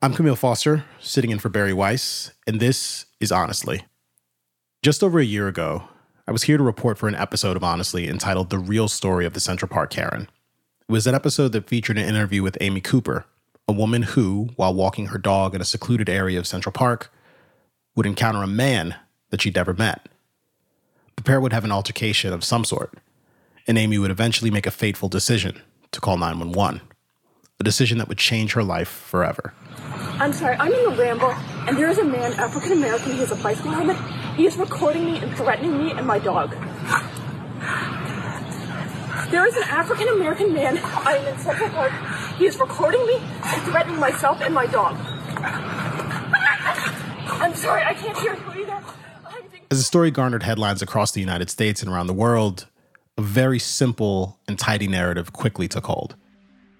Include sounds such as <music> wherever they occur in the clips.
I'm Kmele Foster, sitting in for Bari Weiss, and this is Honestly. Just over a year ago, I was here to report for an episode of Honestly entitled The Real Story of the Central Park Karen. It was an episode that featured an interview with Amy Cooper, a woman who, while walking her dog in a secluded area of Central Park, would encounter a man that she'd never met. The pair would have an altercation of some sort, and Amy would eventually make a fateful decision to call 911, a decision that would change her life forever. I'm sorry, I'm in the ramble, and there is a man, African American, he has a bicycle helmet. He is recording me and threatening me and my dog. There is an African American man, I am in Central Park. He is recording me and threatening myself and my dog. I'm sorry, I can't hear you either. As the story garnered headlines across the United States and around the world, a very simple and tidy narrative quickly took hold.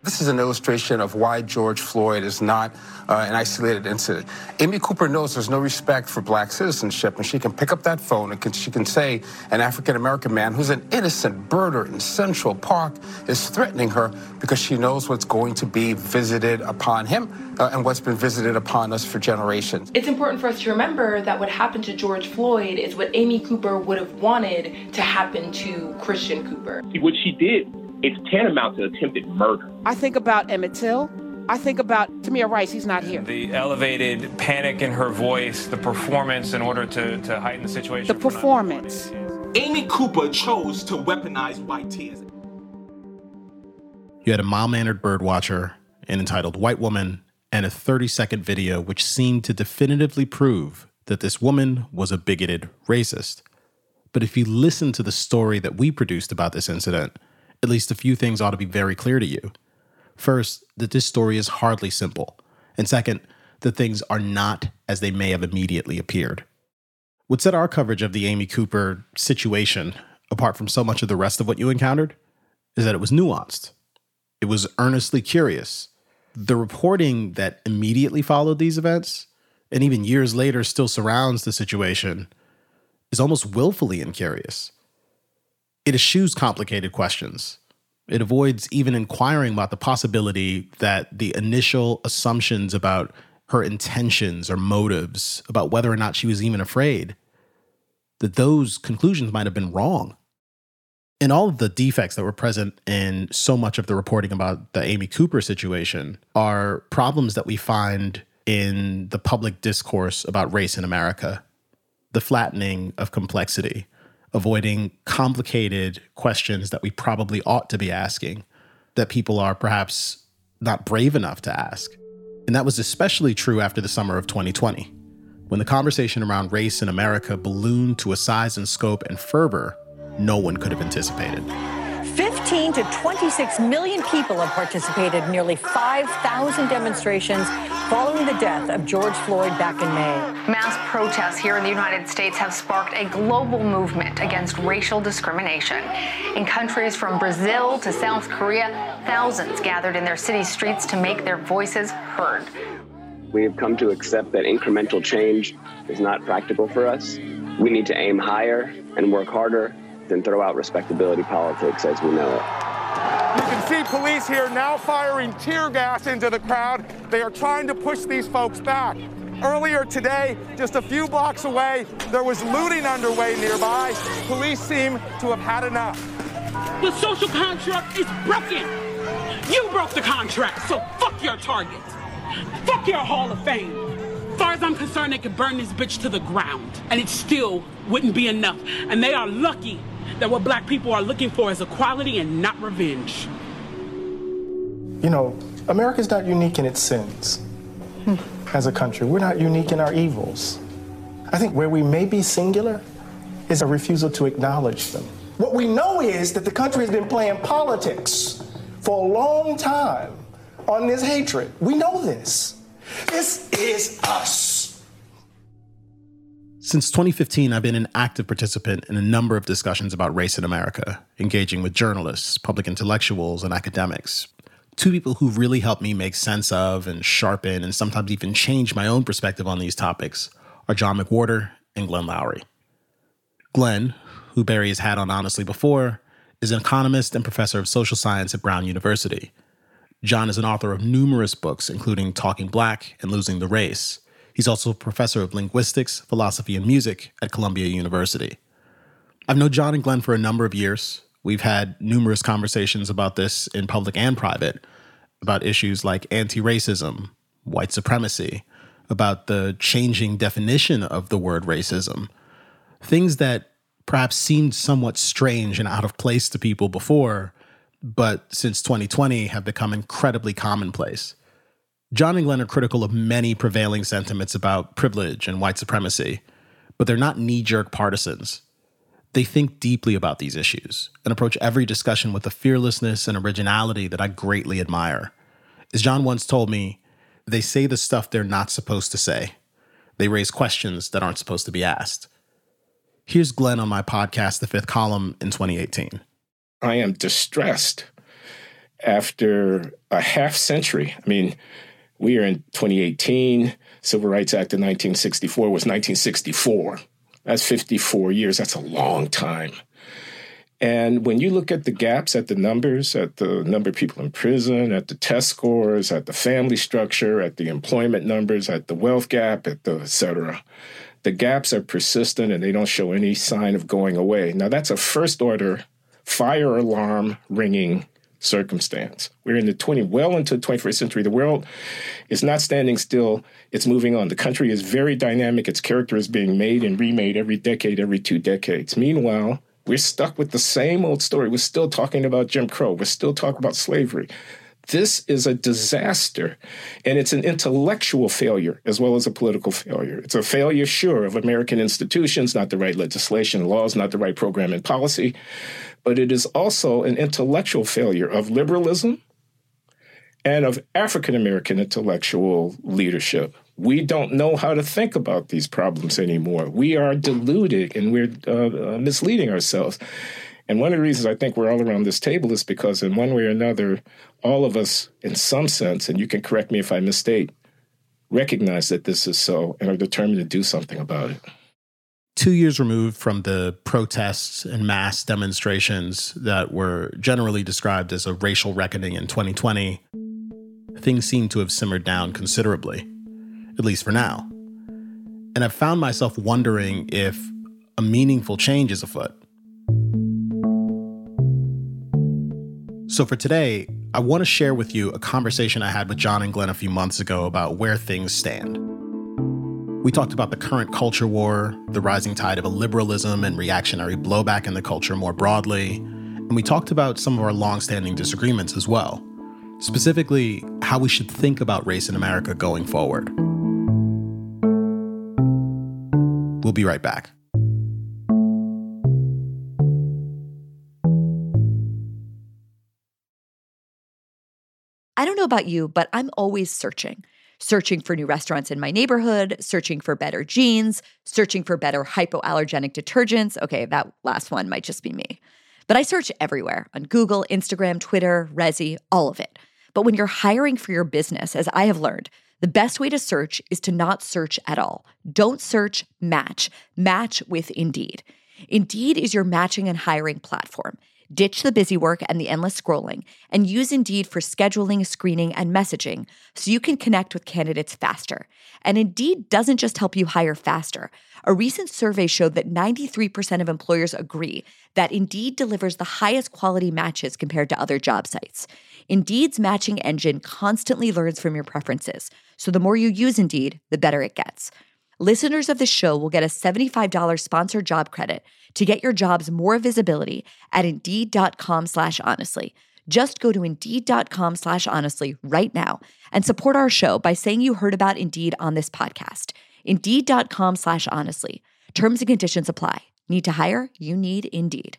This is an illustration of why George Floyd is not uh, an isolated incident. Amy Cooper knows there's no respect for black citizenship, and she can pick up that phone and can, she can say an African American man who's an innocent birder in Central Park is threatening her because she knows what's going to be visited upon him uh, and what's been visited upon us for generations. It's important for us to remember that what happened to George Floyd is what Amy Cooper would have wanted to happen to Christian Cooper. What she did it's tantamount to attempted murder. I think about Emmett Till. I think about Tamir Rice. He's not here. The elevated panic in her voice, the performance in order to, to heighten the situation. The performance. Amy Cooper chose to weaponize white tears. You had a mild mannered bird watcher, an entitled white woman, and a 30 second video which seemed to definitively prove that this woman was a bigoted racist. But if you listen to the story that we produced about this incident, at least a few things ought to be very clear to you. First, that this story is hardly simple. And second, that things are not as they may have immediately appeared. What set our coverage of the Amy Cooper situation apart from so much of the rest of what you encountered is that it was nuanced. It was earnestly curious. The reporting that immediately followed these events, and even years later still surrounds the situation, is almost willfully incurious. It eschews complicated questions. It avoids even inquiring about the possibility that the initial assumptions about her intentions or motives, about whether or not she was even afraid, that those conclusions might have been wrong. And all of the defects that were present in so much of the reporting about the Amy Cooper situation are problems that we find in the public discourse about race in America. The flattening of complexity, avoiding complicated questions that we probably ought to be asking that people are perhaps not brave enough to ask. And that was especially true after the summer of 2020, when the conversation around race in America ballooned to a size and scope and fervor no one could have anticipated. 15 to 26 million people have participated in nearly 5,000 demonstrations following the death of George Floyd back in May. Mass protests here in the United States have sparked a global movement against racial discrimination. In countries from Brazil to South Korea, thousands gathered in their city streets to make their voices heard. We have come to accept that incremental change is not practical for us. We need to aim higher and work harder and throw out respectability politics as we know it. You can see police here now firing tear gas into the crowd. They are trying to push these folks back. Earlier today, just a few blocks away, there was looting underway nearby. Police seem to have had enough. The social contract is broken. You broke the contract, so fuck your target. Fuck your Hall of Fame. As far as I'm concerned, they could burn this bitch to the ground, and it still wouldn't be enough. And they are lucky that what black people are looking for is equality and not revenge. You know, America's not unique in its sins hmm. as a country. We're not unique in our evils. I think where we may be singular is a refusal to acknowledge them. What we know is that the country has been playing politics for a long time on this hatred. We know this. This is us. Since 2015, I've been an active participant in a number of discussions about race in America, engaging with journalists, public intellectuals, and academics. Two people who've really helped me make sense of and sharpen and sometimes even change my own perspective on these topics are John McWhorter and Glenn Loury. Glenn, who Bari has had on Honestly before, is an economist and professor of social science at Brown University. John is an author of numerous books, including Talking Black and Losing the Race. He's also a professor of linguistics, philosophy, and music at Columbia University. I've known John and Glenn for a number of years. We've had numerous conversations about this in public and private, about issues like anti racism, white supremacy, about the changing definition of the word racism, things that perhaps seemed somewhat strange and out of place to people before but since 2020 have become incredibly commonplace. John and Glenn are critical of many prevailing sentiments about privilege and white supremacy, but they're not knee jerk partisans. They think deeply about these issues and approach every discussion with a fearlessness and originality that I greatly admire. As John once told me, they say the stuff they're not supposed to say. They raise questions that aren't supposed to be asked. Here's Glenn on my podcast, The Fifth Column, in 2018. I am distressed after a half century. I mean, we are in 2018. Civil Rights Act of 1964 was 1964. That's 54 years. That's a long time. And when you look at the gaps, at the numbers, at the number of people in prison, at the test scores, at the family structure, at the employment numbers, at the wealth gap, at the et cetera, the gaps are persistent and they don't show any sign of going away. Now, that's a first order fire alarm ringing circumstance. We're in the 20, well into the 21st century. The world is not standing still, it's moving on. The country is very dynamic. Its character is being made and remade every decade, every two decades. Meanwhile, we're stuck with the same old story. We're still talking about Jim Crow. We're still talking about slavery. This is a disaster, and it's an intellectual failure as well as a political failure. It's a failure, sure, of American institutions, not the right legislation, laws, not the right program and policy, but it is also an intellectual failure of liberalism and of African American intellectual leadership. We don't know how to think about these problems anymore. We are deluded and we're uh, uh, misleading ourselves. And one of the reasons I think we're all around this table is because, in one way or another, all of us, in some sense, and you can correct me if I misstate, recognize that this is so and are determined to do something about it two years removed from the protests and mass demonstrations that were generally described as a racial reckoning in 2020, things seem to have simmered down considerably, at least for now. And I've found myself wondering if a meaningful change is afoot. So for today, I want to share with you a conversation I had with John and Glenn a few months ago about where things stand. We talked about the current culture war, the rising tide of a liberalism and reactionary blowback in the culture more broadly, and we talked about some of our longstanding disagreements as well. Specifically, how we should think about race in America going forward. We'll be right back. I don't know about you, but I'm always searching searching for new restaurants in my neighborhood, searching for better jeans, searching for better hypoallergenic detergents. Okay, that last one might just be me. But I search everywhere on Google, Instagram, Twitter, Resy, all of it. But when you're hiring for your business, as I have learned, the best way to search is to not search at all. Don't search, match. Match with Indeed. Indeed is your matching and hiring platform. Ditch the busy work and the endless scrolling and use Indeed for scheduling, screening, and messaging so you can connect with candidates faster. And Indeed doesn't just help you hire faster. A recent survey showed that 93% of employers agree that Indeed delivers the highest quality matches compared to other job sites. Indeed's matching engine constantly learns from your preferences, so the more you use Indeed, the better it gets. Listeners of the show will get a $75 sponsored job credit to get your jobs more visibility at Indeed.com slash honestly. Just go to Indeed.com slash honestly right now and support our show by saying you heard about Indeed on this podcast. Indeed.com slash honestly. Terms and conditions apply. Need to hire? You need Indeed.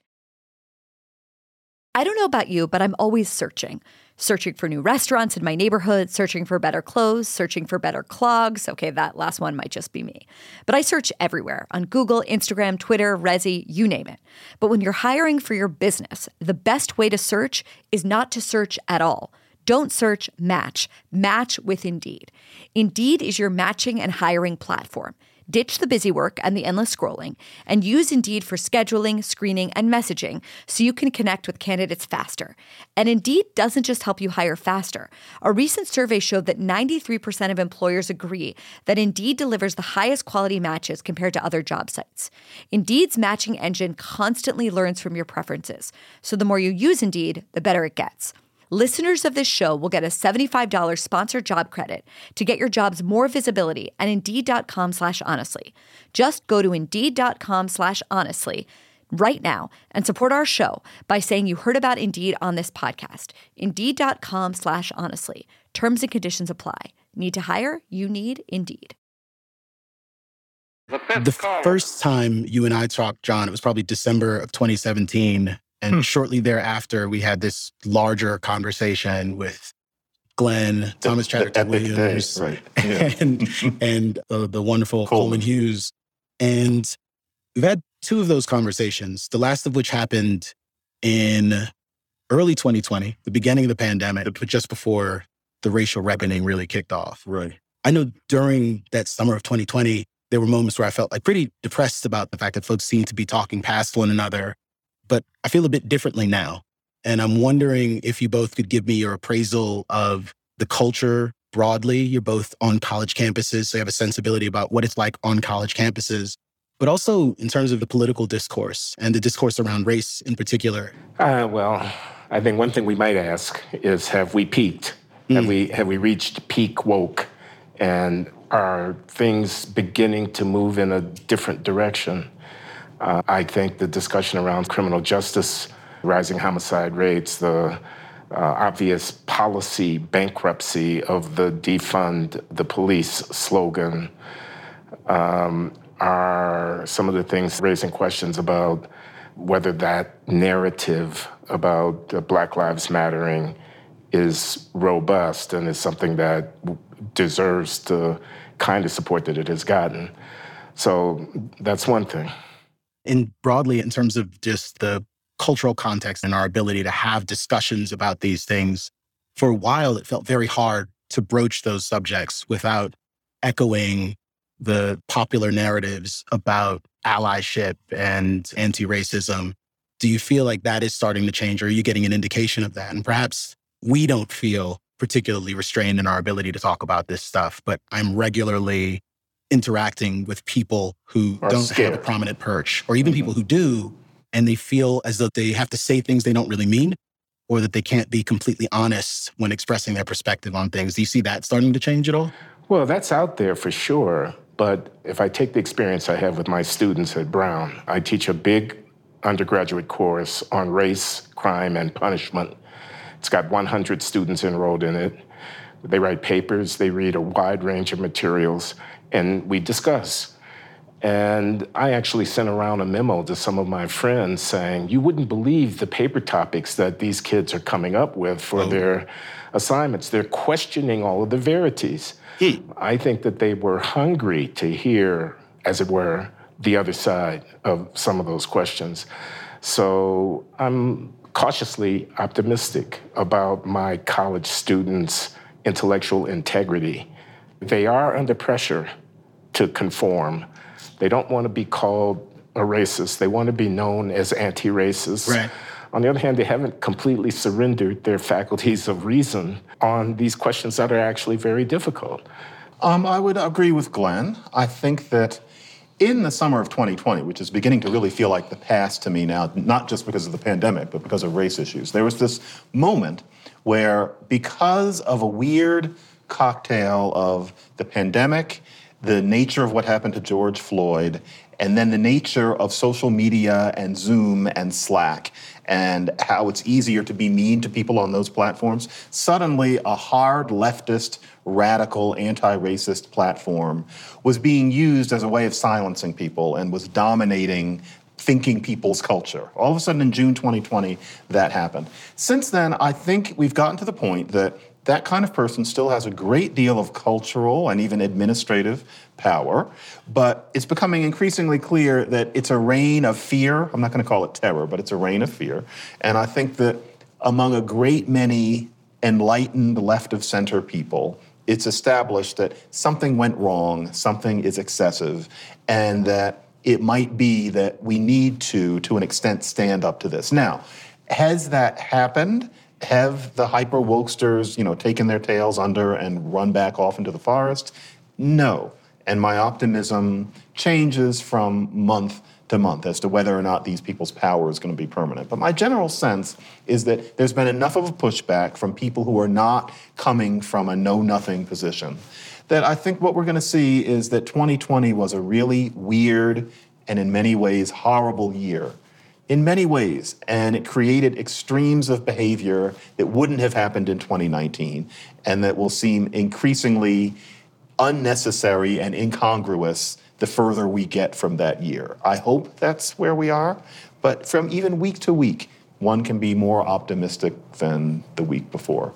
I don't know about you, but I'm always searching searching for new restaurants in my neighborhood, searching for better clothes, searching for better clogs. Okay, that last one might just be me. But I search everywhere on Google, Instagram, Twitter, Resy, you name it. But when you're hiring for your business, the best way to search is not to search at all. Don't search, match. Match with Indeed. Indeed is your matching and hiring platform. Ditch the busy work and the endless scrolling, and use Indeed for scheduling, screening, and messaging so you can connect with candidates faster. And Indeed doesn't just help you hire faster. A recent survey showed that 93% of employers agree that Indeed delivers the highest quality matches compared to other job sites. Indeed's matching engine constantly learns from your preferences, so the more you use Indeed, the better it gets. Listeners of this show will get a $75 sponsored job credit to get your jobs more visibility at Indeed.com slash honestly. Just go to Indeed.com slash honestly right now and support our show by saying you heard about Indeed on this podcast. Indeed.com slash honestly. Terms and conditions apply. Need to hire? You need Indeed. The first time you and I talked, John, it was probably December of 2017. And hmm. shortly thereafter, we had this larger conversation with Glenn, Thomas Chatterton Williams, day, right. <laughs> yeah. and, <laughs> and uh, the wonderful Coleman. Coleman Hughes. And we've had two of those conversations, the last of which happened in early 2020, the beginning of the pandemic, but just before the racial reckoning really kicked off. Right. I know during that summer of 2020, there were moments where I felt like pretty depressed about the fact that folks seemed to be talking past one another but I feel a bit differently now. And I'm wondering if you both could give me your appraisal of the culture broadly. You're both on college campuses, so you have a sensibility about what it's like on college campuses, but also in terms of the political discourse and the discourse around race in particular. Uh, well, I think one thing we might ask is have we peaked? Mm. Have, we, have we reached peak woke? And are things beginning to move in a different direction? Uh, I think the discussion around criminal justice, rising homicide rates, the uh, obvious policy bankruptcy of the defund the police slogan um, are some of the things raising questions about whether that narrative about uh, Black Lives Mattering is robust and is something that deserves the kind of support that it has gotten. So that's one thing in broadly in terms of just the cultural context and our ability to have discussions about these things. For a while, it felt very hard to broach those subjects without echoing the popular narratives about allyship and anti racism. Do you feel like that is starting to change? Or are you getting an indication of that? And perhaps we don't feel particularly restrained in our ability to talk about this stuff, but I'm regularly interacting with people who don't scared. have a prominent perch, or even mm-hmm. people who do, and they feel as though they have to say things they don't really mean, or that they can't be completely honest when expressing their perspective on things. Do you see that starting to change at all? Well, that's out there for sure. But if I take the experience I have with my students at Brown, I teach a big undergraduate course on race, crime, and punishment. It's got 100 students enrolled in it. They write papers, they read a wide range of materials, and we discuss. And I actually sent around a memo to some of my friends saying, You wouldn't believe the paper topics that these kids are coming up with for oh. their assignments. They're questioning all of the verities. He. I think that they were hungry to hear, as it were, the other side of some of those questions. So I'm cautiously optimistic about my college students' intellectual integrity they are under pressure to conform. They don't want to be called a racist. They want to be known as anti racist. Right. On the other hand, they haven't completely surrendered their faculties of reason on these questions that are actually very difficult. Um, I would agree with Glenn. I think that in the summer of 2020, which is beginning to really feel like the past to me now, not just because of the pandemic, but because of race issues, there was this moment where, because of a weird cocktail of the pandemic, the nature of what happened to George Floyd, and then the nature of social media and Zoom and Slack and how it's easier to be mean to people on those platforms. Suddenly, a hard leftist, radical, anti racist platform was being used as a way of silencing people and was dominating thinking people's culture. All of a sudden in June 2020, that happened. Since then, I think we've gotten to the point that that kind of person still has a great deal of cultural and even administrative power, but it's becoming increasingly clear that it's a reign of fear. I'm not going to call it terror, but it's a reign of fear. And I think that among a great many enlightened left of center people, it's established that something went wrong, something is excessive, and that it might be that we need to, to an extent, stand up to this. Now, has that happened? Have the hyper wokesters, you know, taken their tails under and run back off into the forest? No. And my optimism changes from month to month as to whether or not these people's power is going to be permanent. But my general sense is that there's been enough of a pushback from people who are not coming from a know nothing position that I think what we're going to see is that 2020 was a really weird and in many ways horrible year. In many ways, and it created extremes of behavior that wouldn't have happened in 2019 and that will seem increasingly unnecessary and incongruous the further we get from that year. I hope that's where we are, but from even week to week, one can be more optimistic than the week before.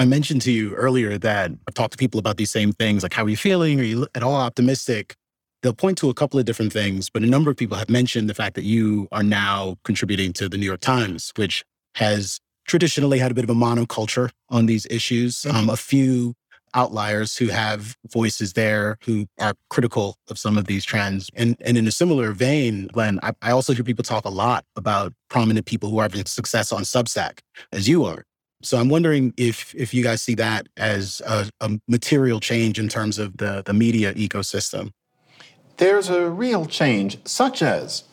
I mentioned to you earlier that I've talked to people about these same things, like how are you feeling? Are you at all optimistic? They'll point to a couple of different things, but a number of people have mentioned the fact that you are now contributing to the New York Times, which has traditionally had a bit of a monoculture on these issues. Mm-hmm. Um, a few outliers who have voices there who are critical of some of these trends. And, and in a similar vein, Glenn, I, I also hear people talk a lot about prominent people who are having success on Substack, as you are. So I'm wondering if if you guys see that as a, a material change in terms of the, the media ecosystem. There's a real change, such as,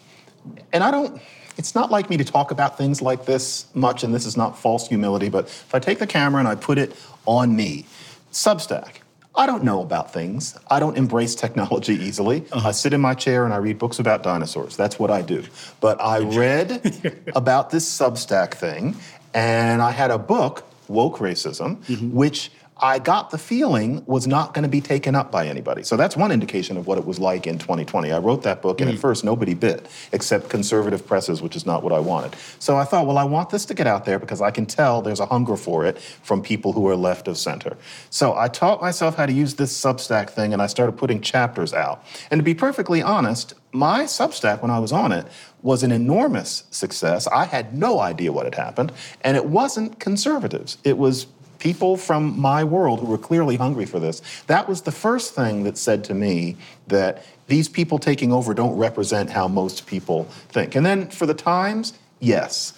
and I don't, it's not like me to talk about things like this much, and this is not false humility, but if I take the camera and I put it on me, Substack, I don't know about things. I don't embrace technology easily. Uh-huh. I sit in my chair and I read books about dinosaurs. That's what I do. But I read <laughs> about this Substack thing and I had a book, Woke Racism, mm-hmm. which I got the feeling was not going to be taken up by anybody. So that's one indication of what it was like in 2020. I wrote that book, and mm. at first nobody bit, except conservative presses, which is not what I wanted. So I thought, well, I want this to get out there because I can tell there's a hunger for it from people who are left of center. So I taught myself how to use this Substack thing, and I started putting chapters out. And to be perfectly honest, my Substack, when I was on it, was an enormous success. I had no idea what had happened, and it wasn't conservatives. It was people from my world who were clearly hungry for this. That was the first thing that said to me that these people taking over don't represent how most people think. And then for the Times, yes.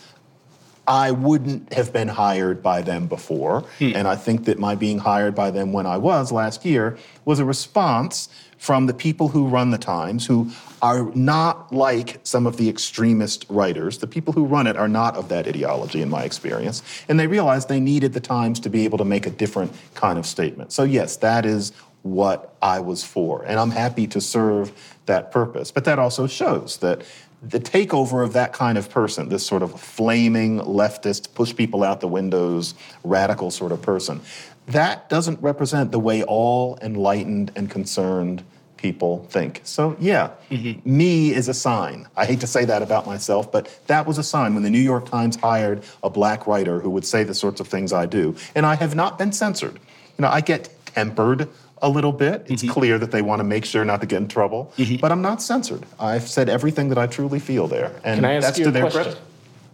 I wouldn't have been hired by them before. Hmm. And I think that my being hired by them when I was last year was a response from the people who run the Times, who are not like some of the extremist writers. The people who run it are not of that ideology, in my experience. And they realized they needed the Times to be able to make a different kind of statement. So, yes, that is what I was for. And I'm happy to serve that purpose. But that also shows that the takeover of that kind of person, this sort of flaming leftist, push people out the windows, radical sort of person, that doesn't represent the way all enlightened and concerned people think. So, yeah, mm-hmm. me is a sign. I hate to say that about myself, but that was a sign when the New York Times hired a black writer who would say the sorts of things I do. And I have not been censored. You know, I get tempered a little bit. It's mm-hmm. clear that they want to make sure not to get in trouble, mm-hmm. but I'm not censored. I've said everything that I truly feel there. And Can I ask that's you to a their question?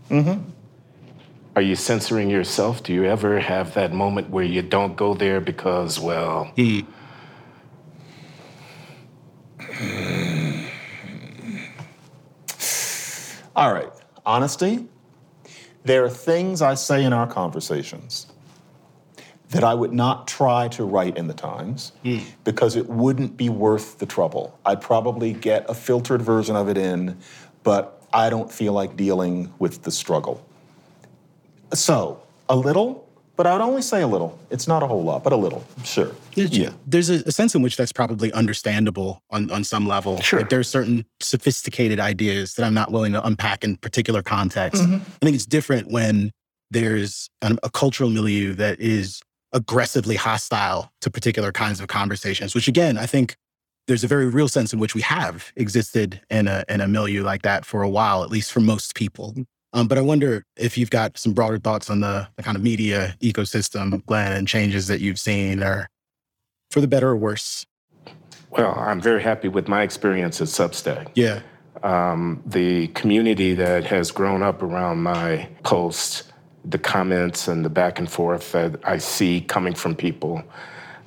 Mm-hmm. Are you censoring yourself? Do you ever have that moment where you don't go there because, well, mm. All right, honesty. There are things I say in our conversations that I would not try to write in the Times mm. because it wouldn't be worth the trouble. I'd probably get a filtered version of it in, but I don't feel like dealing with the struggle. So, a little, but I would only say a little. It's not a whole lot, but a little, sure. Yeah. There's a, a sense in which that's probably understandable on, on some level. Sure. Like there's certain sophisticated ideas that I'm not willing to unpack in particular context. Mm-hmm. I think it's different when there's a, a cultural milieu that is aggressively hostile to particular kinds of conversations, which again, I think there's a very real sense in which we have existed in a in a milieu like that for a while, at least for most people. Um, but I wonder if you've got some broader thoughts on the, the kind of media ecosystem, Glenn, and changes that you've seen, or for the better or worse. Well, I'm very happy with my experience at Substack. Yeah. Um, the community that has grown up around my posts, the comments and the back and forth that I see coming from people,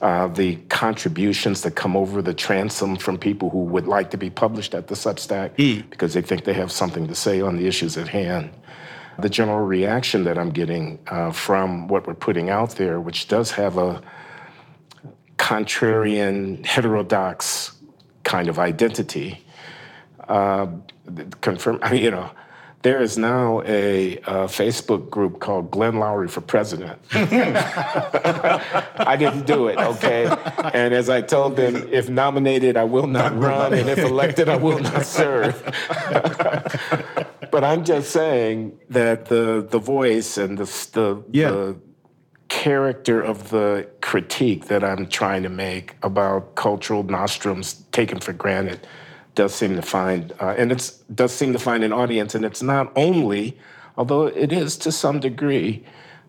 uh, the contributions that come over the transom from people who would like to be published at the Substack because they think they have something to say on the issues at hand. The general reaction that I'm getting uh, from what we're putting out there, which does have a contrarian, heterodox kind of identity, uh, confirm, I mean, you know, there is now a, uh, Facebook group called Glenn Loury for President. <laughs> I didn't do it, okay? And as I told them, if nominated, I will not run, and if elected, I will not serve. but I'm just saying that the the voice and the the, yeah. the character of the critique that I'm trying to make about cultural nostrums taken for granted does seem to find, uh, and it does seem to find an audience. And it's not only, although it is to some degree,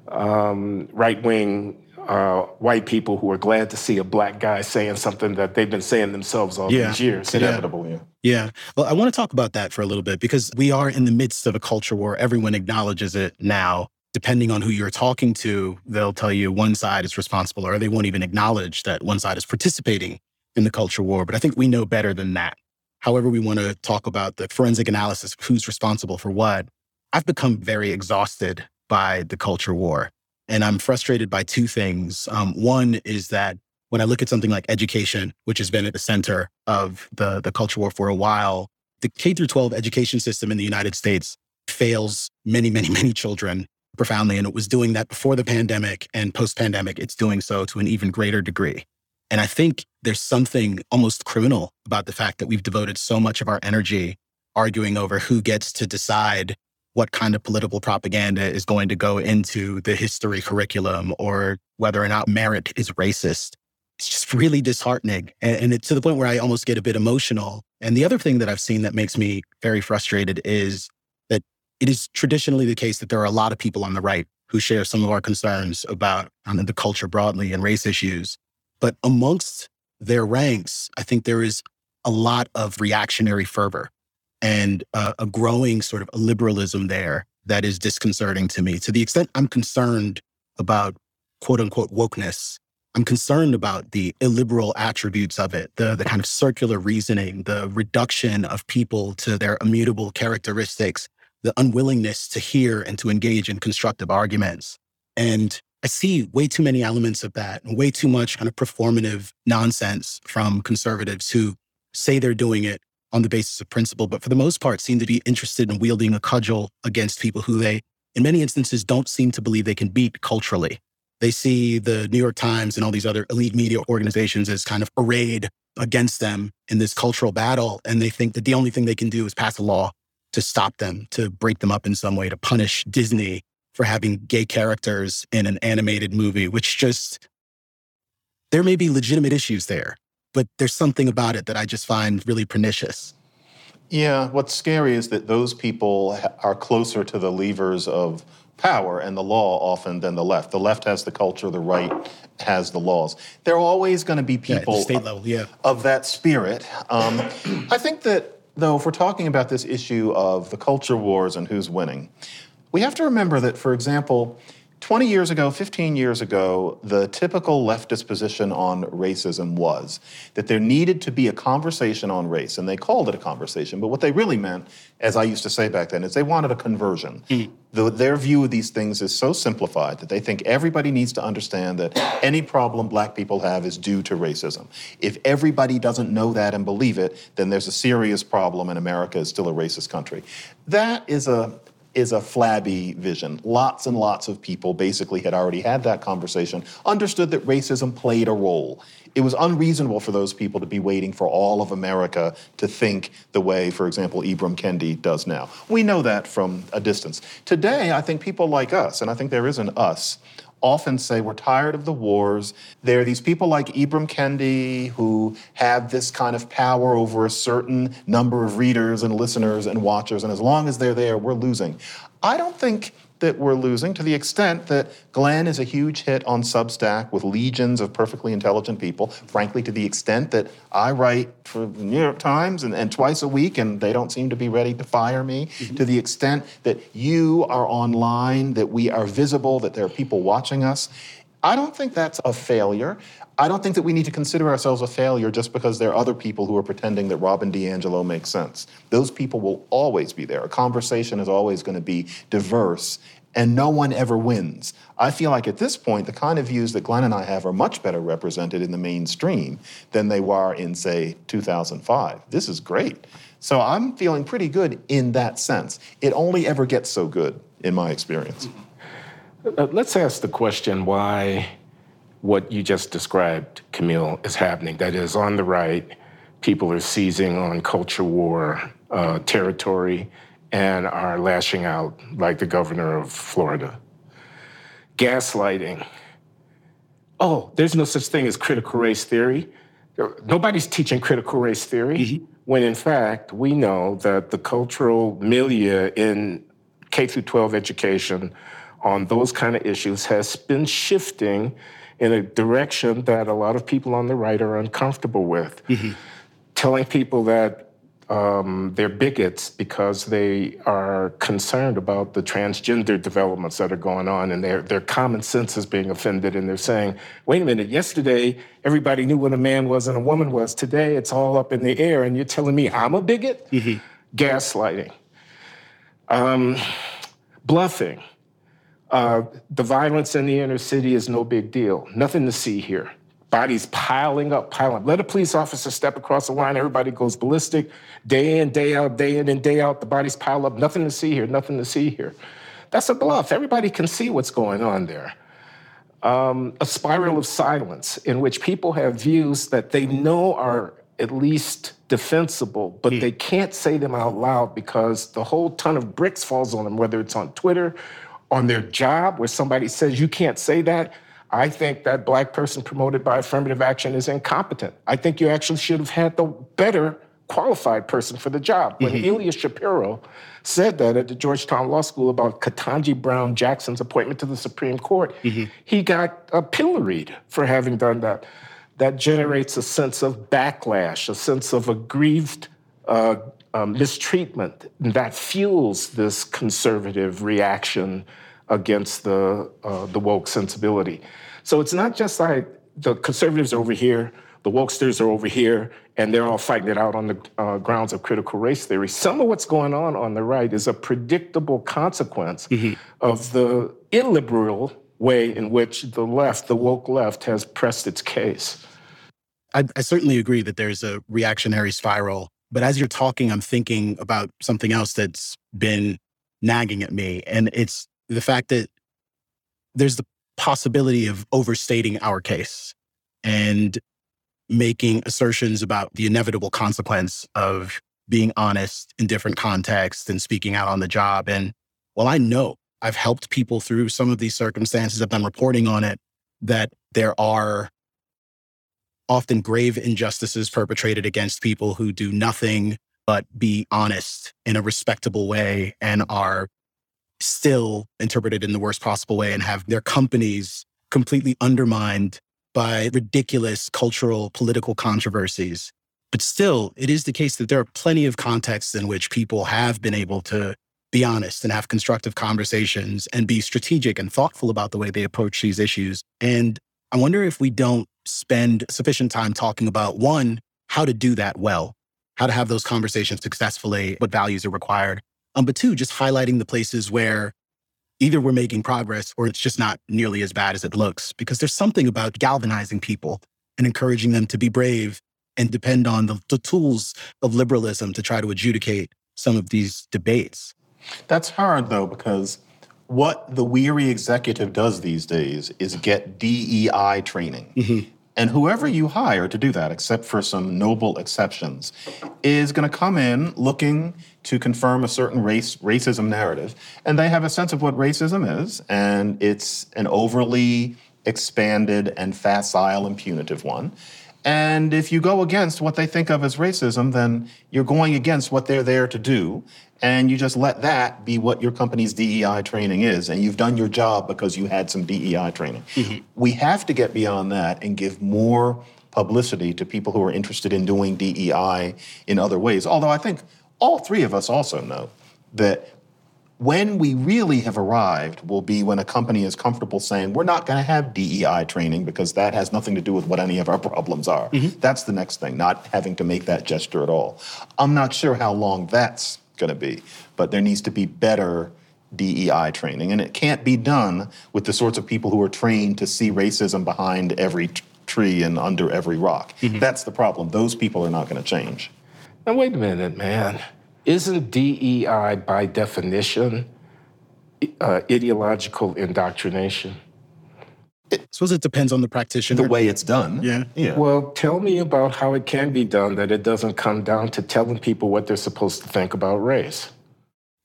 um, right wing uh, white people who are glad to see a black guy saying something that they've been saying themselves all yeah. these years. It's inevitable, yeah. Yeah. Well, I want to talk about that for a little bit because we are in the midst of a culture war. Everyone acknowledges it now. Depending on who you're talking to, they'll tell you one side is responsible, or they won't even acknowledge that one side is participating in the culture war. But I think we know better than that however we want to talk about the forensic analysis of who's responsible for what, I've become very exhausted by the culture war. And I'm frustrated by two things. Um, one is that when I look at something like education, which has been at the center of the, the culture war for a while, the K through 12 education system in the United States fails many, many, <laughs> many children profoundly. And it was doing that before the pandemic and post pandemic, it's doing so to an even greater degree. And I think there's something almost criminal about the fact that we've devoted so much of our energy arguing over who gets to decide what kind of political propaganda is going to go into the history curriculum or whether or not merit is racist. It's just really disheartening. And, it's to the point where I almost get a bit emotional. And the other thing that I've seen that makes me very frustrated is that it is traditionally the case that there are a lot of people on the right who share some of our concerns about um, the culture broadly and race issues. But amongst their ranks, I think there is a lot of reactionary fervor and uh, a growing sort of liberalism there that is disconcerting to me. To the extent I'm concerned about quote unquote wokeness, I'm concerned about the illiberal attributes of it, the, the kind of circular reasoning, the reduction of people to their immutable characteristics, the unwillingness to hear and to engage in constructive arguments. And I see way too many elements of that and way too much kind of performative nonsense from conservatives who say they're doing it on the basis of principle, but for the most part seem to be interested in wielding a cudgel against people who they, in many instances, don't seem to believe they can beat culturally. They see the New York Times and all these other elite media organizations as kind of arrayed against them in this cultural battle. And they think that the only thing they can do is pass a law to stop them, to break them up in some way, to punish Disney for having gay characters in an animated movie, which just, there may be legitimate issues there, but there's something about it that I just find really pernicious. Yeah, what's scary is that those people are closer to the levers of power and the law often than the left. The left has the culture, the right has the laws. There are always going to be people yeah, state level, yeah. of that spirit. Um, I think that, though, if we're talking about this issue of the culture wars and who's winning, we have to remember that, for example, 20 years ago, 15 years ago, the typical leftist position on racism was that there needed to be a conversation on race. And they called it a conversation, but what they really meant, as I used to say back then, is they wanted a conversion. Mm. The, their view of these things is so simplified that they think everybody needs to understand that any problem black people have is due to racism. If everybody doesn't know that and believe it, then there's a serious problem and America is still a racist country. That is a is a flabby vision. Lots and lots of people basically had already had that conversation, understood that racism played a role. It was unreasonable for those people to be waiting for all of America to think the way, for example, Ibram Kendi does now. We know that from a distance. Today, I think people like us, and I think there is an us, often say we're tired of the wars. There are these people like Ibram Kendi who have this kind of power over a certain number of readers and listeners and watchers, and as long as they're there, we're losing. I don't think that we're losing to the extent that Glenn is a huge hit on Substack with legions of perfectly intelligent people. Frankly, to the extent that I write for the New York Times and, and twice a week and they don't seem to be ready to fire me. Mm-hmm. To the extent that you are online, that we are visible, that there are people watching us. I don't think that's a failure. I don't think that we need to consider ourselves a failure just because there are other people who are pretending that Robin DiAngelo makes sense. Those people will always be there. A conversation is always going to be diverse, and no one ever wins. I feel like at this point, the kind of views that Glenn and I have are much better represented in the mainstream than they were in, say, 2005. This is great. So I'm feeling pretty good in that sense. It only ever gets so good, in my experience. Uh, let's ask the question why what you just described, Kmele, is happening. That is, on the right, people are seizing on culture war uh, territory and are lashing out, like the governor of Florida. Gaslighting. Oh, there's no such thing as critical race theory. Nobody's teaching critical race theory, mm-hmm. when in fact, we know that the cultural milieu in K through 12 education on those kind of issues has been shifting in a direction that a lot of people on the right are uncomfortable with. Mm-hmm. Telling people that um, they're bigots because they are concerned about the transgender developments that are going on, and their their common sense is being offended, and they're saying, "Wait a minute! Yesterday, everybody knew what a man was and a woman was. Today, it's all up in the air, and you're telling me I'm a bigot?" Mm-hmm. Gaslighting, um, bluffing. Uh, the violence in the inner city is no big deal. Nothing to see here. Bodies piling up, piling up. Let a police officer step across the line, everybody goes ballistic. Day in, day out, day in and day out, the bodies pile up. Nothing to see here, nothing to see here. That's a bluff. Everybody can see what's going on there. Um, a spiral of silence in which people have views that they know are at least defensible, but mm. they can't say them out loud because the whole ton of bricks falls on them, whether it's on Twitter on their job where somebody says you can't say that, I think that black person promoted by affirmative action is incompetent. I think you actually should have had the better qualified person for the job. When mm-hmm. Ilya Shapiro said that at the Georgetown Law School about Ketanji Brown Jackson's appointment to the Supreme Court, mm-hmm. he got uh, pilloried for having done that. That generates a sense of backlash, a sense of aggrieved uh, um, mistreatment that fuels this conservative reaction against the uh, the woke sensibility. So it's not just like the conservatives are over here, the wokesters are over here, and they're all fighting it out on the uh, grounds of critical race theory. Some of what's going on on the right is a predictable consequence mm-hmm. of the illiberal way in which the left, the woke left, has pressed its case. I, I certainly agree that there's a reactionary spiral but as you're talking, I'm thinking about something else that's been nagging at me. And it's the fact that there's the possibility of overstating our case and making assertions about the inevitable consequence of being honest in different contexts and speaking out on the job. And well, I know I've helped people through some of these circumstances. I've done reporting on it that there are often grave injustices perpetrated against people who do nothing but be honest in a respectable way and are still interpreted in the worst possible way and have their companies completely undermined by ridiculous cultural political controversies. But still, it is the case that there are plenty of contexts in which people have been able to be honest and have constructive conversations and be strategic and thoughtful about the way they approach these issues. And I wonder if we don't spend sufficient time talking about one, how to do that well, how to have those conversations successfully, what values are required. Um, but two, just highlighting the places where either we're making progress or it's just not nearly as bad as it looks. Because there's something about galvanizing people and encouraging them to be brave and depend on the, the tools of liberalism to try to adjudicate some of these debates. That's hard though, because what the weary executive does these days is get DEI training. Mm-hmm. And whoever you hire to do that, except for some noble exceptions, is going to come in looking to confirm a certain race racism narrative, and they have a sense of what racism is, and it's an overly expanded and facile and punitive one. And if you go against what they think of as racism, then you're going against what they're there to do. And you just let that be what your company's DEI training is. And you've done your job because you had some DEI training. Mm-hmm. We have to get beyond that and give more publicity to people who are interested in doing DEI in other ways. Although I think all three of us also know that When we really have arrived will be when a company is comfortable saying, we're not going to have DEI training because that has nothing to do with what any of our problems are. Mm-hmm. That's the next thing, not having to make that gesture at all. I'm not sure how long that's going to be, but there needs to be better DEI training. And it can't be done with the sorts of people who are trained to see racism behind every t- tree and under every rock. Mm-hmm. That's the problem. Those people are not going to change. Now, wait a minute, man isn't DEI by definition uh, ideological indoctrination? I suppose it depends on the practitioner. The way it's done. Yeah. yeah. Well, tell me about how it can be done that it doesn't come down to telling people what they're supposed to think about race.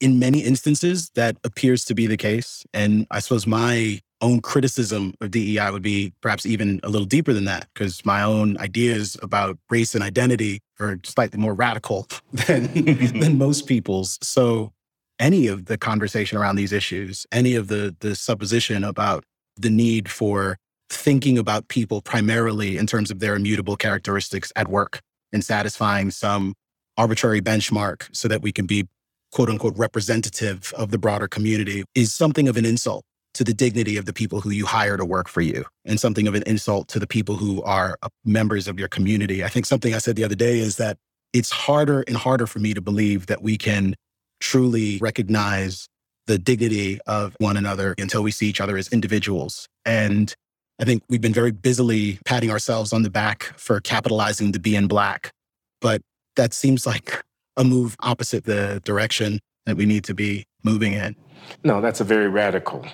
In many instances, that appears to be the case. And I suppose my own criticism of DEI would be perhaps even a little deeper than that, because my own ideas about race and identity are slightly more radical <laughs> than, <laughs> than most people's. So any of the conversation around these issues, any of the the supposition about the need for thinking about people primarily in terms of their immutable characteristics at work and satisfying some arbitrary benchmark so that we can be quote unquote representative of the broader community is something of an insult to the dignity of the people who you hire to work for you and something of an insult to the people who are uh, members of your community. I think something I said the other day is that it's harder and harder for me to believe that we can truly recognize the dignity of one another until we see each other as individuals. And I think we've been very busily patting ourselves on the back for capitalizing the B in black, but that seems like a move opposite the direction that we need to be moving in. No, that's a very radical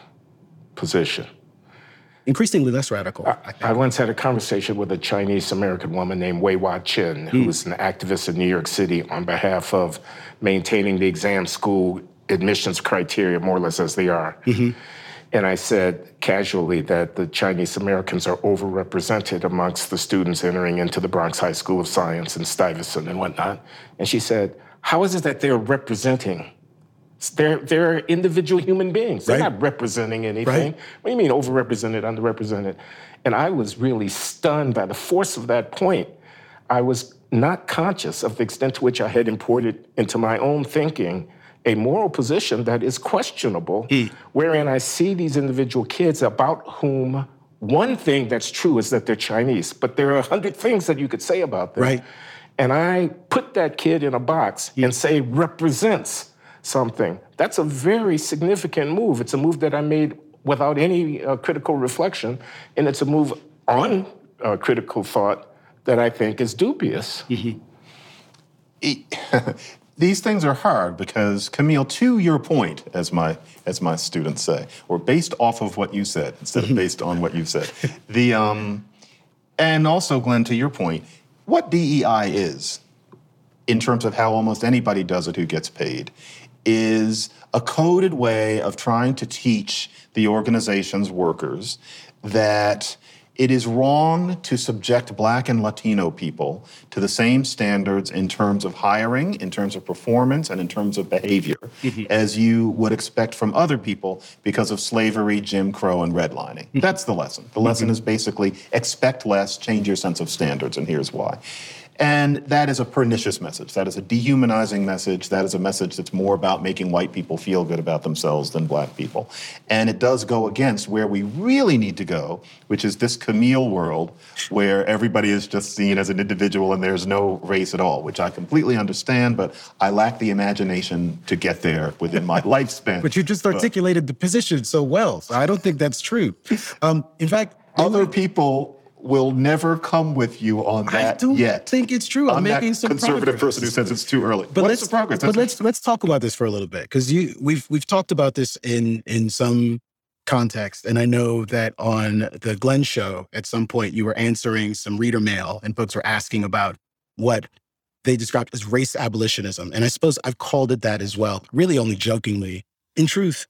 position. Increasingly less radical. I, I, once had a conversation with a Chinese American woman named Wai Wah Chin, who mm. an activist in New York City on behalf of maintaining the exam school admissions criteria more or less as they are. Mm-hmm. And I said casually that the Chinese Americans are overrepresented amongst the students entering into the Bronx High School of Science and Stuyvesant and whatnot. And she said, How is it that they're representing they're, they're individual human beings. They're right. not representing anything. Right. What do you mean overrepresented, underrepresented? And I was really stunned by the force of that point. I was not conscious of the extent to which I had imported into my own thinking a moral position that is questionable, mm. wherein I see these individual kids about whom one thing that's true is that they're Chinese, but there are a hundred things that you could say about them. Right. And I put that kid in a box mm. and say represents something. That's a very significant move. It's a move that I made without any uh, critical reflection, and it's a move on uh, critical thought that I think is dubious. Mm-hmm. <laughs> These things are hard because Kmele, to your point, as my as my students say, or based off of what you said instead of mm-hmm. based on what you said. The um, and also Glenn, to your point, what DEI is in terms of how almost anybody does it who gets paid is a coded way of trying to teach the organization's workers that it is wrong to subject Black and Latino people to the same standards in terms of hiring, in terms of performance, and in terms of behavior mm-hmm. as you would expect from other people because of slavery, Jim Crow, and redlining. Mm-hmm. That's the lesson. The lesson mm-hmm. is basically expect less, change your sense of standards, and here's why. And that is a pernicious message. That is a dehumanizing message. That is a message that's more about making white people feel good about themselves than black people. And it does go against where we really need to go, which is this Kmele world where everybody is just seen as an individual and there's no race at all, which I completely understand, but I lack the imagination to get there within my <laughs> lifespan. But you just articulated but, the position so well. So I don't think that's true. Um, in fact, other people will never come with you on that I don't yet. think it's true. I'm, making some conservative progress. person who says it's too early. But What's let's, progress? But let's let's talk about this for a little bit because you we've we've talked about this in in some context, and I know that on the Glenn show at some point you were answering some reader mail, and folks were asking about what they described as race abolitionism, and I suppose I've called it that as well, really only jokingly. In truth,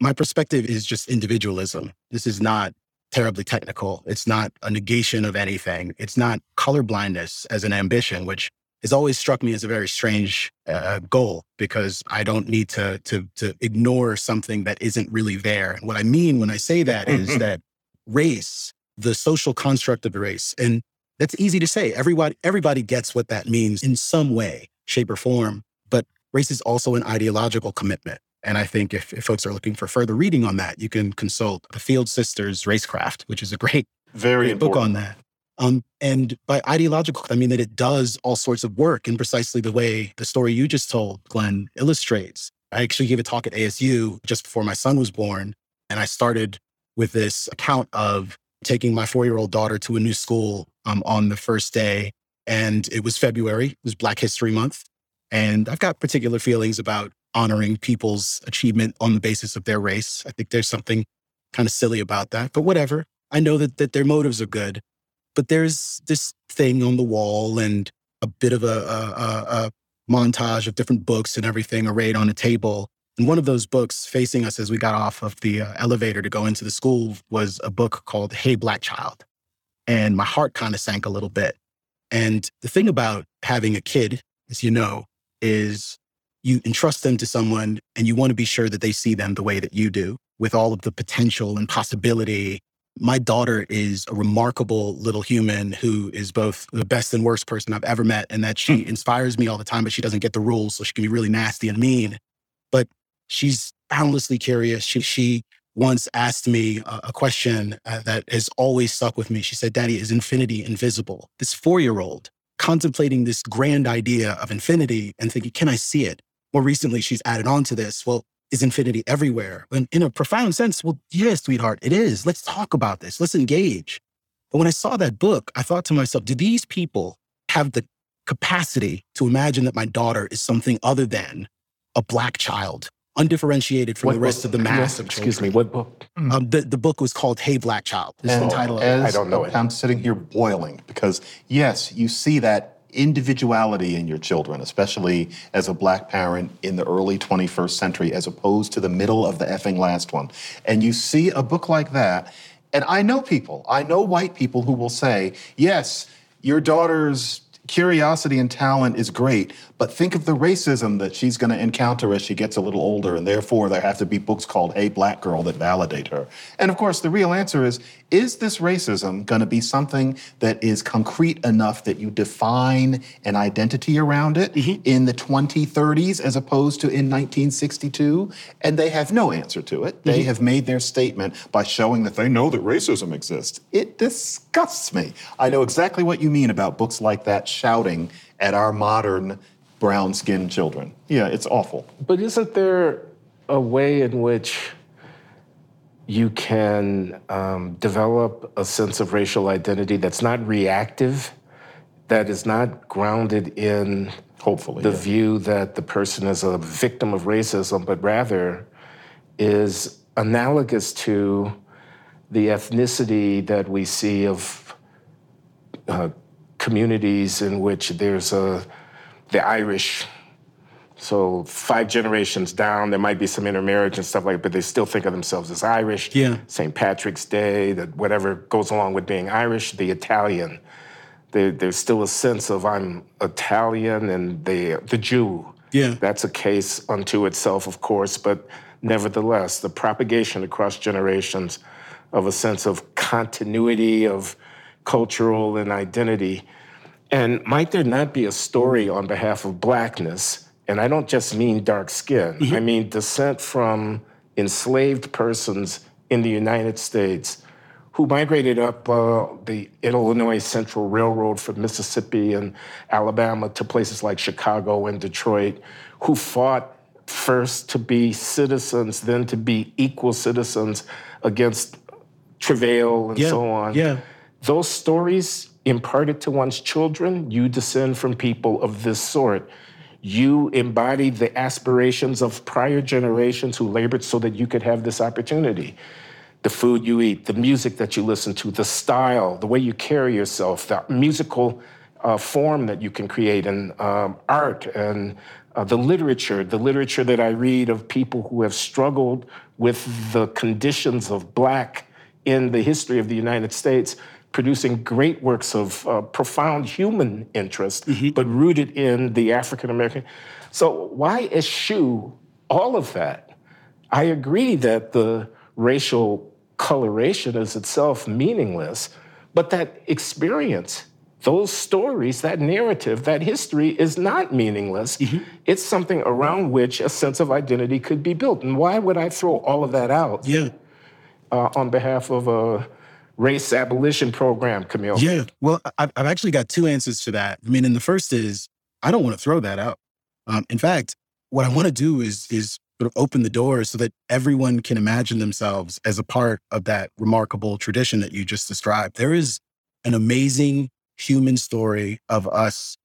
my perspective is just individualism. This is not terribly technical. It's not a negation of anything. It's not colorblindness as an ambition, which has always struck me as a very strange uh, goal because I don't need to, to, to ignore something that isn't really there. what I mean when I say that <laughs> is that race, the social construct of the race, and that's easy to say. Everybody, everybody gets what that means in some way, shape, or form. But race is also an ideological commitment. And I think if, if folks are looking for further reading on that, you can consult the Field Sisters Racecraft, which is a great, Very great book on that. Um, and by ideological, I mean that it does all sorts of work in precisely the way the story you just told, Glenn, illustrates. I actually gave a talk at ASU just before my son was born. And I started with this account of taking my four year old daughter to a new school um, on the first day. And it was February, it was Black History Month. And I've got particular feelings about honoring people's achievement on the basis of their race. I think there's something kind of silly about that, but whatever. I know that, that their motives are good. But there's this thing on the wall and a bit of a, a, a, montage of different books and everything arrayed on a table. And one of those books facing us as we got off of the uh, elevator to go into the school was a book called Hey Black Child. And my heart kind of sank a little bit. And the thing about having a kid, as you know, is you entrust them to someone and you want to be sure that they see them the way that you do with all of the potential and possibility. My daughter is a remarkable little human who is both the best and worst person I've ever met, and that she inspires me all the time, but she doesn't get the rules. So she can be really nasty and mean. But she's boundlessly curious. She, she once asked me a, a question uh, that has always stuck with me. She said, Daddy, is infinity invisible? This four year old contemplating this grand idea of infinity and thinking, can I see it? More recently, she's added on to this. Well, is infinity everywhere? And in a profound sense, well, yeah, sweetheart, it is. Let's talk about this. Let's engage. But when I saw that book, I thought to myself, do these people have the capacity to imagine that my daughter is something other than a black child, undifferentiated from What the rest book? of the mass of Excuse children? me, what book? Um, the, the book was called Hey Black Child. Is the And title of it. as I'm sitting here boiling because, yes, you see that individuality in your children, especially as a black parent in the early 21st century, as opposed to the middle of the effing last one. And you see a book like that, and I know people, I know white people who will say, yes, your daughter's curiosity and talent is great, but think of the racism that she's going to encounter as she gets a little older, and therefore there have to be books called Hey Black Girl that validate her. And of course, the real answer is is this racism going to be something that is concrete enough that you define an identity around it mm-hmm. in the 2030s as opposed to in 1962? And they have no answer to it. They mm-hmm. have made their statement by showing that they know that racism exists. It disgusts me. I know exactly what you mean about books like that shouting at our modern brown skinned children. Yeah, it's awful. But isn't there a way in which you can um, develop a sense of racial identity that's not reactive, that is not grounded in hopefully the view that the person is a victim of racism, but rather is analogous to the ethnicity that we see of uh, communities in which there's a the Irish. So five generations down, there might be some intermarriage and stuff like, that, but they still think of themselves as Irish. Yeah. St. Patrick's Day, that whatever goes along with being Irish, the Italian. There, there's still a sense of I'm Italian and the the Jew. Yeah. That's a case unto itself, of course, but nevertheless, the propagation across generations of a sense of continuity of cultural and identity. And might there not be a story on behalf of blackness? And I don't just mean dark skin, I mean descent from enslaved persons in the United States who migrated up uh, the Illinois Central Railroad from Mississippi and Alabama to places like Chicago and Detroit, who fought first to be citizens, then to be equal citizens against travail and Yeah, so on. yeah. Those stories imparted to one's children, you descend from people of this sort. You embody the aspirations of prior generations who labored so that you could have this opportunity. The food you eat, the music that you listen to, the style, the way you carry yourself, the musical uh, form that you can create, and um, art, and uh, the literature, the literature that I read of people who have struggled with the conditions of Black in the history of the United States, producing great works of uh, profound human interest, but rooted in the African American. So, why eschew all of that? I agree that the racial coloration is itself meaningless, but that experience those stories, that narrative, that history is not meaningless. Mm-hmm. It's something around which a sense of identity could be built. And why would I throw all of that out? Yeah. Uh, on behalf of a race abolition program, Kmele. Yeah. Well, I've, I've actually got two answers to that. I mean, and the first is I don't want to throw that out. Um, in fact, what I want to do is is sort of open the door so that everyone can imagine themselves as a part of that remarkable tradition that you just described. There is an amazing human story of us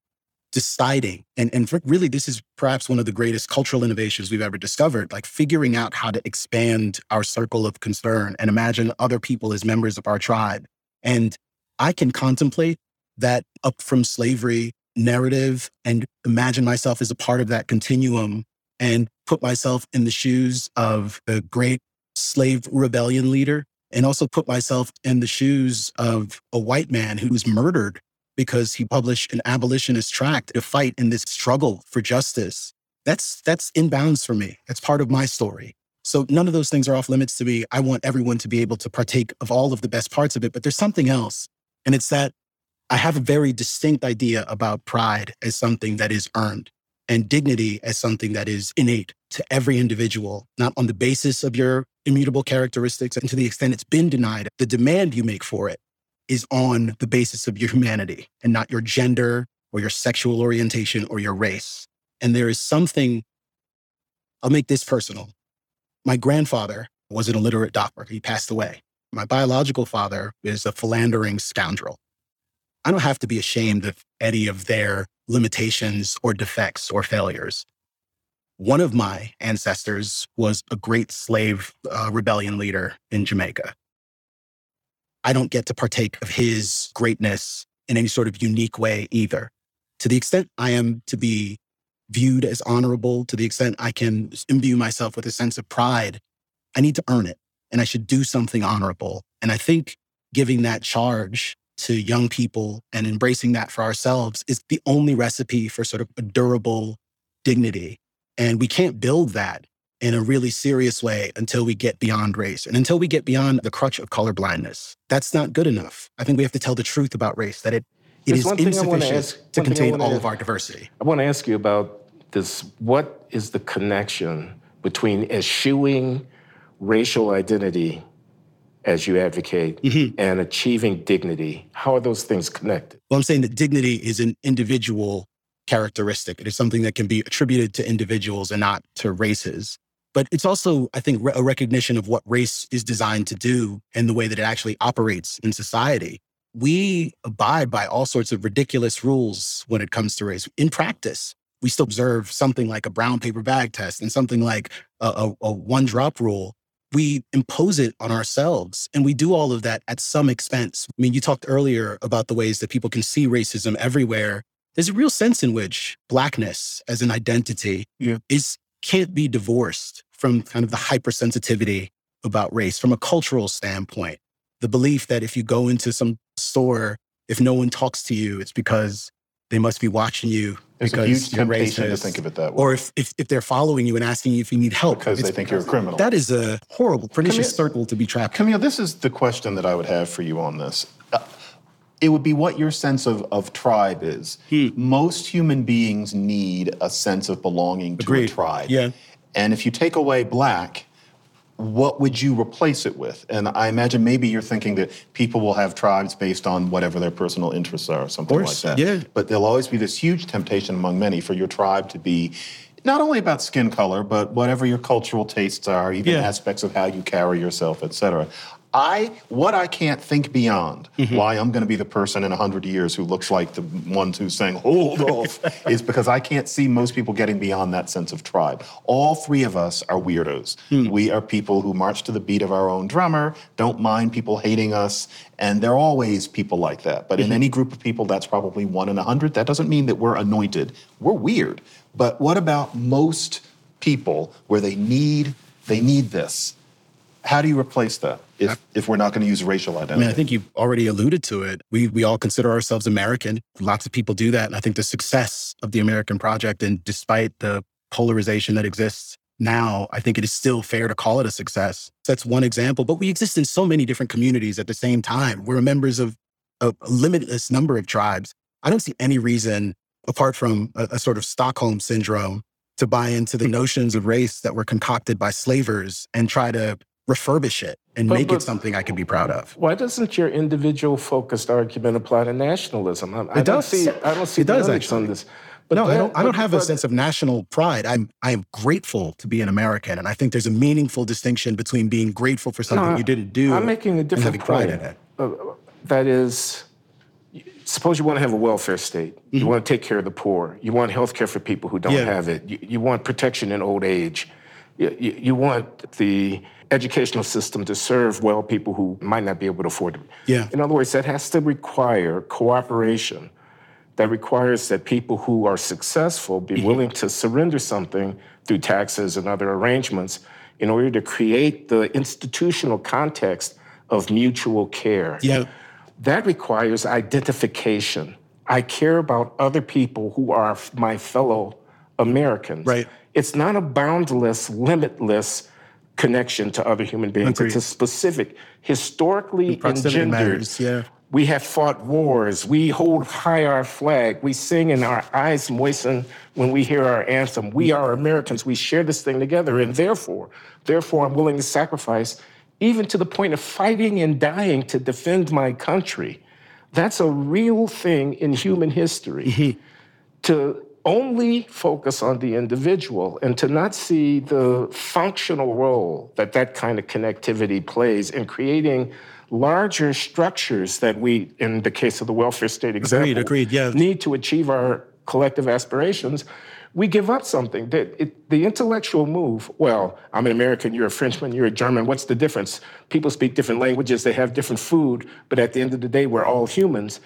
deciding, and, and really, this is perhaps one of the greatest cultural innovations we've ever discovered, like figuring out how to expand our circle of concern and imagine other people as members of our tribe. And I can contemplate that up from slavery narrative and imagine myself as a part of that continuum and put myself in the shoes of a great slave rebellion leader and also put myself in the shoes of a white man who was murdered because he published an abolitionist tract to fight in this struggle for justice. That's that's inbounds for me. That's part of my story. So none of those things are off limits to me. I want everyone to be able to partake of all of the best parts of it, but there's something else. And it's that I have a very distinct idea about pride as something that is earned and dignity as something that is innate to every individual, not on the basis of your immutable characteristics. And to the extent it's been denied, the demand you make for it is on the basis of your humanity and not your gender or your sexual orientation or your race. And there is something, I'll make this personal. My grandfather was an illiterate doctor. He passed away. My biological father is a philandering scoundrel. I don't have to be ashamed of any of their limitations or defects or failures. One of my ancestors was a great slave uh, rebellion leader in Jamaica. I don't get to partake of his greatness in any sort of unique way either. To the extent I am to be viewed as honorable, to the extent I can imbue myself with a sense of pride, I need to earn it and I should do something honorable. And I think giving that charge to young people and embracing that for ourselves is the only recipe for sort of a durable dignity. And we can't build that in a really serious way until we get beyond race and until we get beyond the crutch of colorblindness. That's not good enough. I think we have to tell the truth about race that it, it is insufficient ask, to contain all ask, of our diversity. I want to ask you about this. What is the connection between eschewing racial identity as you advocate mm-hmm. and achieving dignity. How are those things connected? Well, I'm saying that dignity is an individual characteristic. It is something that can be attributed to individuals and not to races. But it's also, I think, a recognition of what race is designed to do and the way that it actually operates in society. We abide by all sorts of ridiculous rules when it comes to race. In practice, we still observe something like a brown paper bag test and something like a, a, a one drop rule we impose it on ourselves. And we do all of that at some expense. I mean, you talked earlier about the ways that people can see racism everywhere. There's a real sense in which blackness as an identity yeah. is can't be divorced from kind of the hypersensitivity about race from a cultural standpoint. The belief that if you go into some store, if no one talks to you, it's because they must be watching you There's because a huge temptation to think of it that way. Or if, if, if they're following you and asking you if you need help. Because they think you're a criminal. That is a horrible, pernicious Kmele, circle to be trapped Kmele, this is the question that I would have for you on this. It would be what your sense of, of tribe is. Hmm. Most human beings need a sense of belonging to Agreed. a tribe. Yeah. And if you take away black, what would you replace it with? And I imagine maybe you're thinking that people will have tribes based on whatever their personal interests are or something course, like that. Yeah. But there'll always be this huge temptation among many for your tribe to be not only about skin color, but whatever your cultural tastes are, even Yeah. aspects of how you carry yourself, et cetera. I what I can't think beyond Mm-hmm. why I'm going to be the person in hundred years who looks like the ones who sang "Hold <laughs> Off" is because I can't see most people getting beyond that sense of tribe. All three of us are weirdos. Hmm. We are people who march to the beat of our own drummer, don't mind people hating us, and there are always people like that. But in Mhm. any group of people, that's probably one in a hundred. That doesn't mean that we're anointed. We're weird. But what about most people where they need they need this? How do you replace that if, if we're not going to use racial identity. I mean, I think you've already alluded to it. We we all consider ourselves American. Lots of people do that. And I think the success of the American project, and despite the polarization that exists now, I think it is still fair to call it a success. That's one example. But we exist in so many different communities at the same time. We're members of a, a limitless number of tribes. I don't see any reason, apart from a, a sort of Stockholm syndrome, to buy into the hmm. notions of race that were concocted by slavers and try to refurbish it and But- make but- it something I can be proud of. Why doesn't your individual focused argument apply to nationalism? I, I It don't see. I don't see It does, limits on this. But no, I don't. I don't have a sense of national pride. I'm. I am grateful to be an American, and I think there's a meaningful distinction between being grateful for something No, you didn't do. I'm making a and different having pride in it. Uh, that is, suppose you want to have a welfare state. You want to take care of the poor. You want health care for people who don't Mm-hmm. Yeah. have it. You, you want protection in old age. You, you, you want the educational system to serve well people who might not be able to afford it. Yeah. In other words, that has to require cooperation. That requires that people who are successful be mm-hmm. willing to surrender something through taxes and other arrangements in order to create the institutional context of mutual care. Yeah. That requires identification. I care about other people who are my fellow Americans. Right. It's not a boundless, limitless connection to other human beings. Agreed. It's a specific, historically engendered. matters. Yeah. We have fought wars. We hold high our flag. We sing and our eyes moisten when we hear our anthem. We are Americans. We share this thing together. And therefore, therefore, I'm willing to sacrifice, even to the point of fighting and dying to defend my country. That's a real thing in human history. to only focus on the individual and to not see the functional role that that kind of connectivity plays in creating larger structures that we, in the case of the welfare state example, agreed, yeah. need to achieve our collective aspirations, we give up something. That it, the intellectual move, well, I'm an American, you're a Frenchman, you're a German, what's the difference? People speak different languages, they have different food, but at the end of the day, we're all humans.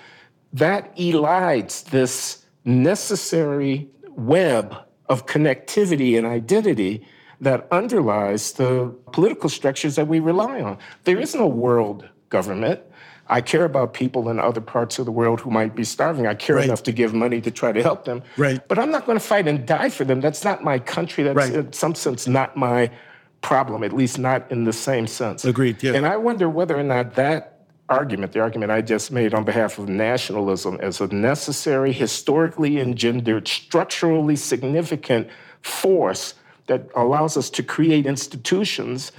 That elides this necessary web of connectivity and identity that underlies the political structures that we rely on. There is no world government. I care about people in other parts of the world who might be starving. I care enough to give money to try to help them. Right. But I'm not going to fight and die for them. That's not my country. That's Right. in some sense not my problem, at least not in the same sense. Agreed. Yeah. And I wonder whether or not that argument, the argument I just made on behalf of nationalism, as a necessary, historically engendered, structurally significant force that allows us to create institutions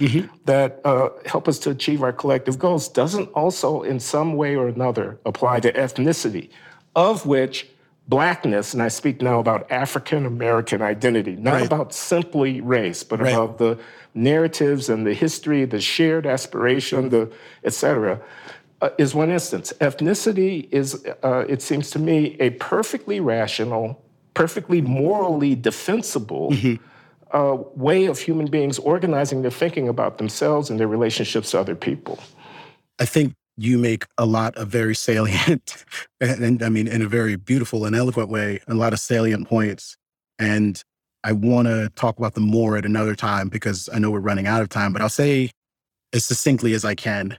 that uh, help us to achieve our collective goals, doesn't also, in some way or another, apply to ethnicity, of which blackness, and I speak now about African American identity, not Right. about simply race, but Right. about the narratives and the history, the shared aspiration, the et cetera, uh, is one instance. Ethnicity is, uh, it seems to me, a perfectly rational, perfectly morally defensible uh, way of human beings organizing their thinking about themselves and their relationships to other people. I think you make a lot of very salient, <laughs> and, and I mean, in a very beautiful and eloquent way, a lot of salient points. And I want to talk about them more at another time because I know we're running out of time, but I'll say as succinctly as I can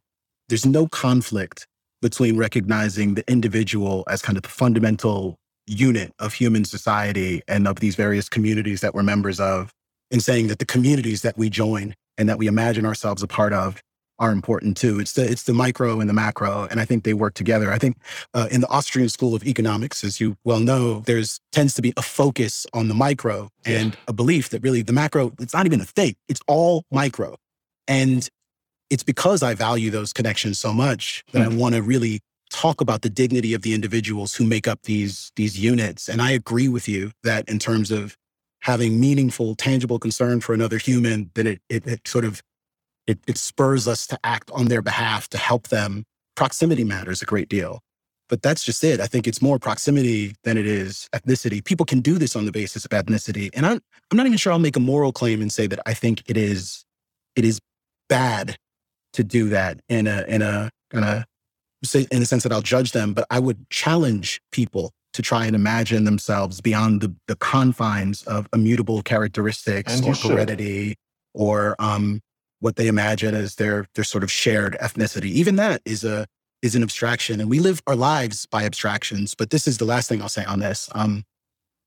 there's no conflict between recognizing the individual as kind of the fundamental unit of human society and of these various communities that we're members of, and saying that the communities that we join and that we imagine ourselves a part of are important too. It's the it's the micro and the macro, and I think they work together. I think uh, in the Austrian School of Economics, as you well know, there's tends to be a focus on the micro and a belief that really the macro it's not even a thing. It's all micro, and it's because I value those connections so much that I hmm. want to really talk about the dignity of the individuals who make up these these units. And I agree with you that in terms of having meaningful, tangible concern for another human, that it it, it sort of it, it spurs us to act on their behalf to help them. Proximity matters a great deal. But that's just it. I think it's more proximity than it is ethnicity. People can do this on the basis of ethnicity. And I'm I'm not even sure I'll make a moral claim and say that I think it is it is bad to do that in a in a in a in the sense that I'll judge them, but I would challenge people to try and imagine themselves beyond the, the confines of immutable characteristics And or should. heredity or um, what they imagine as their their sort of shared ethnicity. Even that is a is an abstraction, and we live our lives by abstractions. But this is the last thing I'll say on this. Um,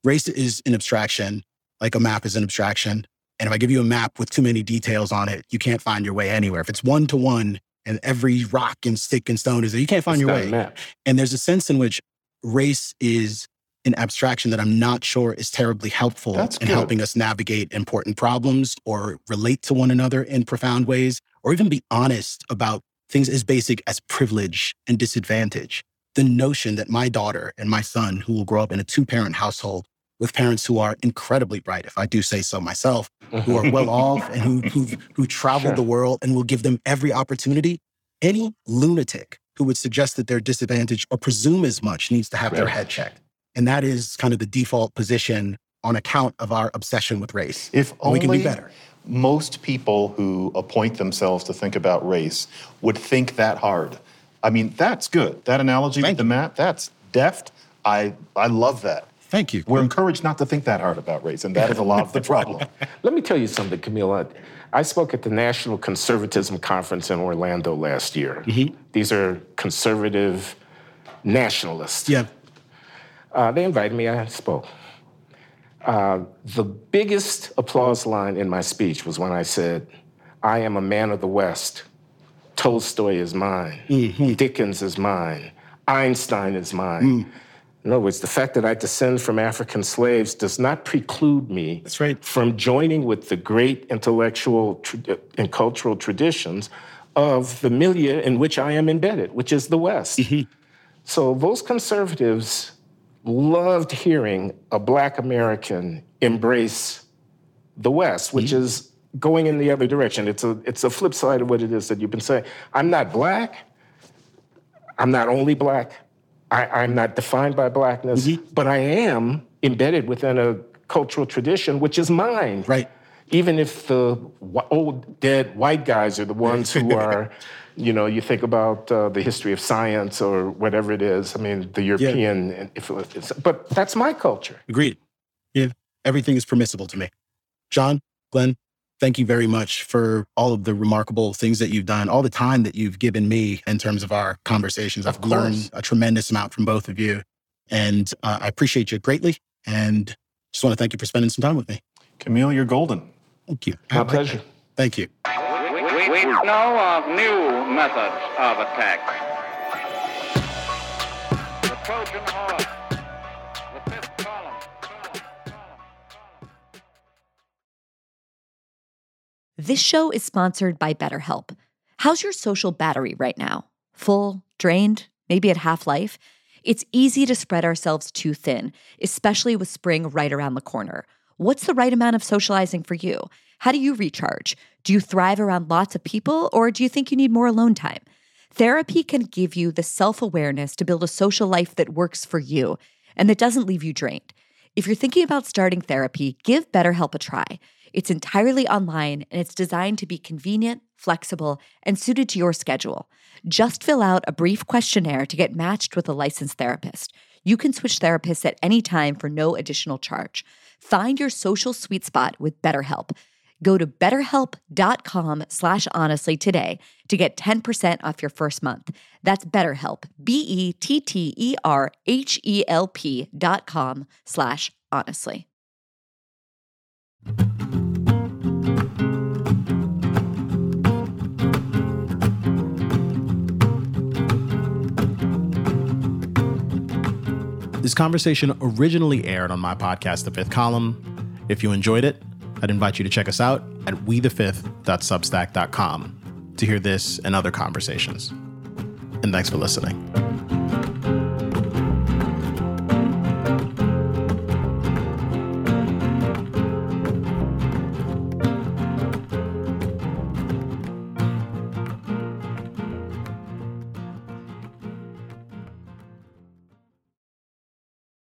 race is an abstraction, like a map is an abstraction. And if I give you a map with too many details on it, you can't find your way anywhere. If it's one to one, and every rock and stick and stone is there. You can't find It's your way. map. And there's a sense in which race is an abstraction that I'm not sure is terribly helpful That's in good. helping us navigate important problems or relate to one another in profound ways, or even be honest about things as basic as privilege and disadvantage. The notion that my daughter and my son, who will grow up in a two parent household with parents who are incredibly bright, if I do say so myself, who are well mm-hmm. off and who, who, who travel Sure. the world and will give them every opportunity, any lunatic who would suggest that they're disadvantaged or presume as much needs to have their head checked. And that is kind of the default position on account of our obsession with race. If only we can do better. most people who appoint themselves to think about race would think that hard. I mean, that's good. That analogy with the map, that's deft. I I love that. Thank you. We're encouraged not to think that hard about race, and that is a lot of the problem. <laughs> Let me tell you something, Kmele. I, spoke at the National Conservatism Conference in Orlando last year. These are conservative nationalists. Yeah. Uh, they invited me, I spoke. Uh, the biggest applause line in my speech was when I said, I am a man of the West. Tolstoy is mine. Dickens is mine. Einstein is mine. In other words, the fact that I descend from African slaves does not preclude me right. from joining with the great intellectual tra- uh, and cultural traditions of the milieu in which I am embedded, which is the West. Mm-hmm. So those conservatives loved hearing a Black American embrace the West, which mm-hmm. is going in the other direction. It's a it's a flip side of what it is that you've been saying. I'm not Black. I'm not only Black. I, I'm not defined by Blackness, but I am embedded within a cultural tradition which is mine. Right. Even if the old dead white guys are the ones who <laughs> are, you know, you think about uh, the history of science or whatever it is. I mean, the European influence. But that's my culture. Agreed. Yeah. Everything is permissible to me. John, Glenn, thank you very much for all of the remarkable things that you've done, all the time that you've given me in terms of our conversations. I've learned a tremendous amount from both of you. And uh, I appreciate you greatly. And just want to thank you for spending some time with me. Kmele, you're golden. Thank you. My pleasure. Thank you. We, we know of new methods of attack. The Trojan horse, This show is sponsored by BetterHelp. How's your social battery right now? Full, drained, maybe at half life? It's easy to spread ourselves too thin, especially with spring right around the corner. What's the right amount of socializing for you? How do you recharge? Do you thrive around lots of people, or do you think you need more alone time? Therapy can give you the self awareness to build a social life that works for you and that doesn't leave you drained. If you're thinking about starting therapy, give BetterHelp a try. It's entirely online and it's designed to be convenient, flexible, and suited to your schedule. Just fill out a brief questionnaire to get matched with a licensed therapist. You can switch therapists at any time for no additional charge. Find your social sweet spot with BetterHelp. Go to betterhelp.com slash honestly today to get 10% off your first month. That's BetterHelp, B-E-T-T-E-R-H-E-L-P dot com slash honestly. This conversation originally aired on my podcast, The Fifth Column. If you enjoyed it, I'd invite you to check us out at wethefifth.substack.com to hear this and other conversations. And thanks for listening.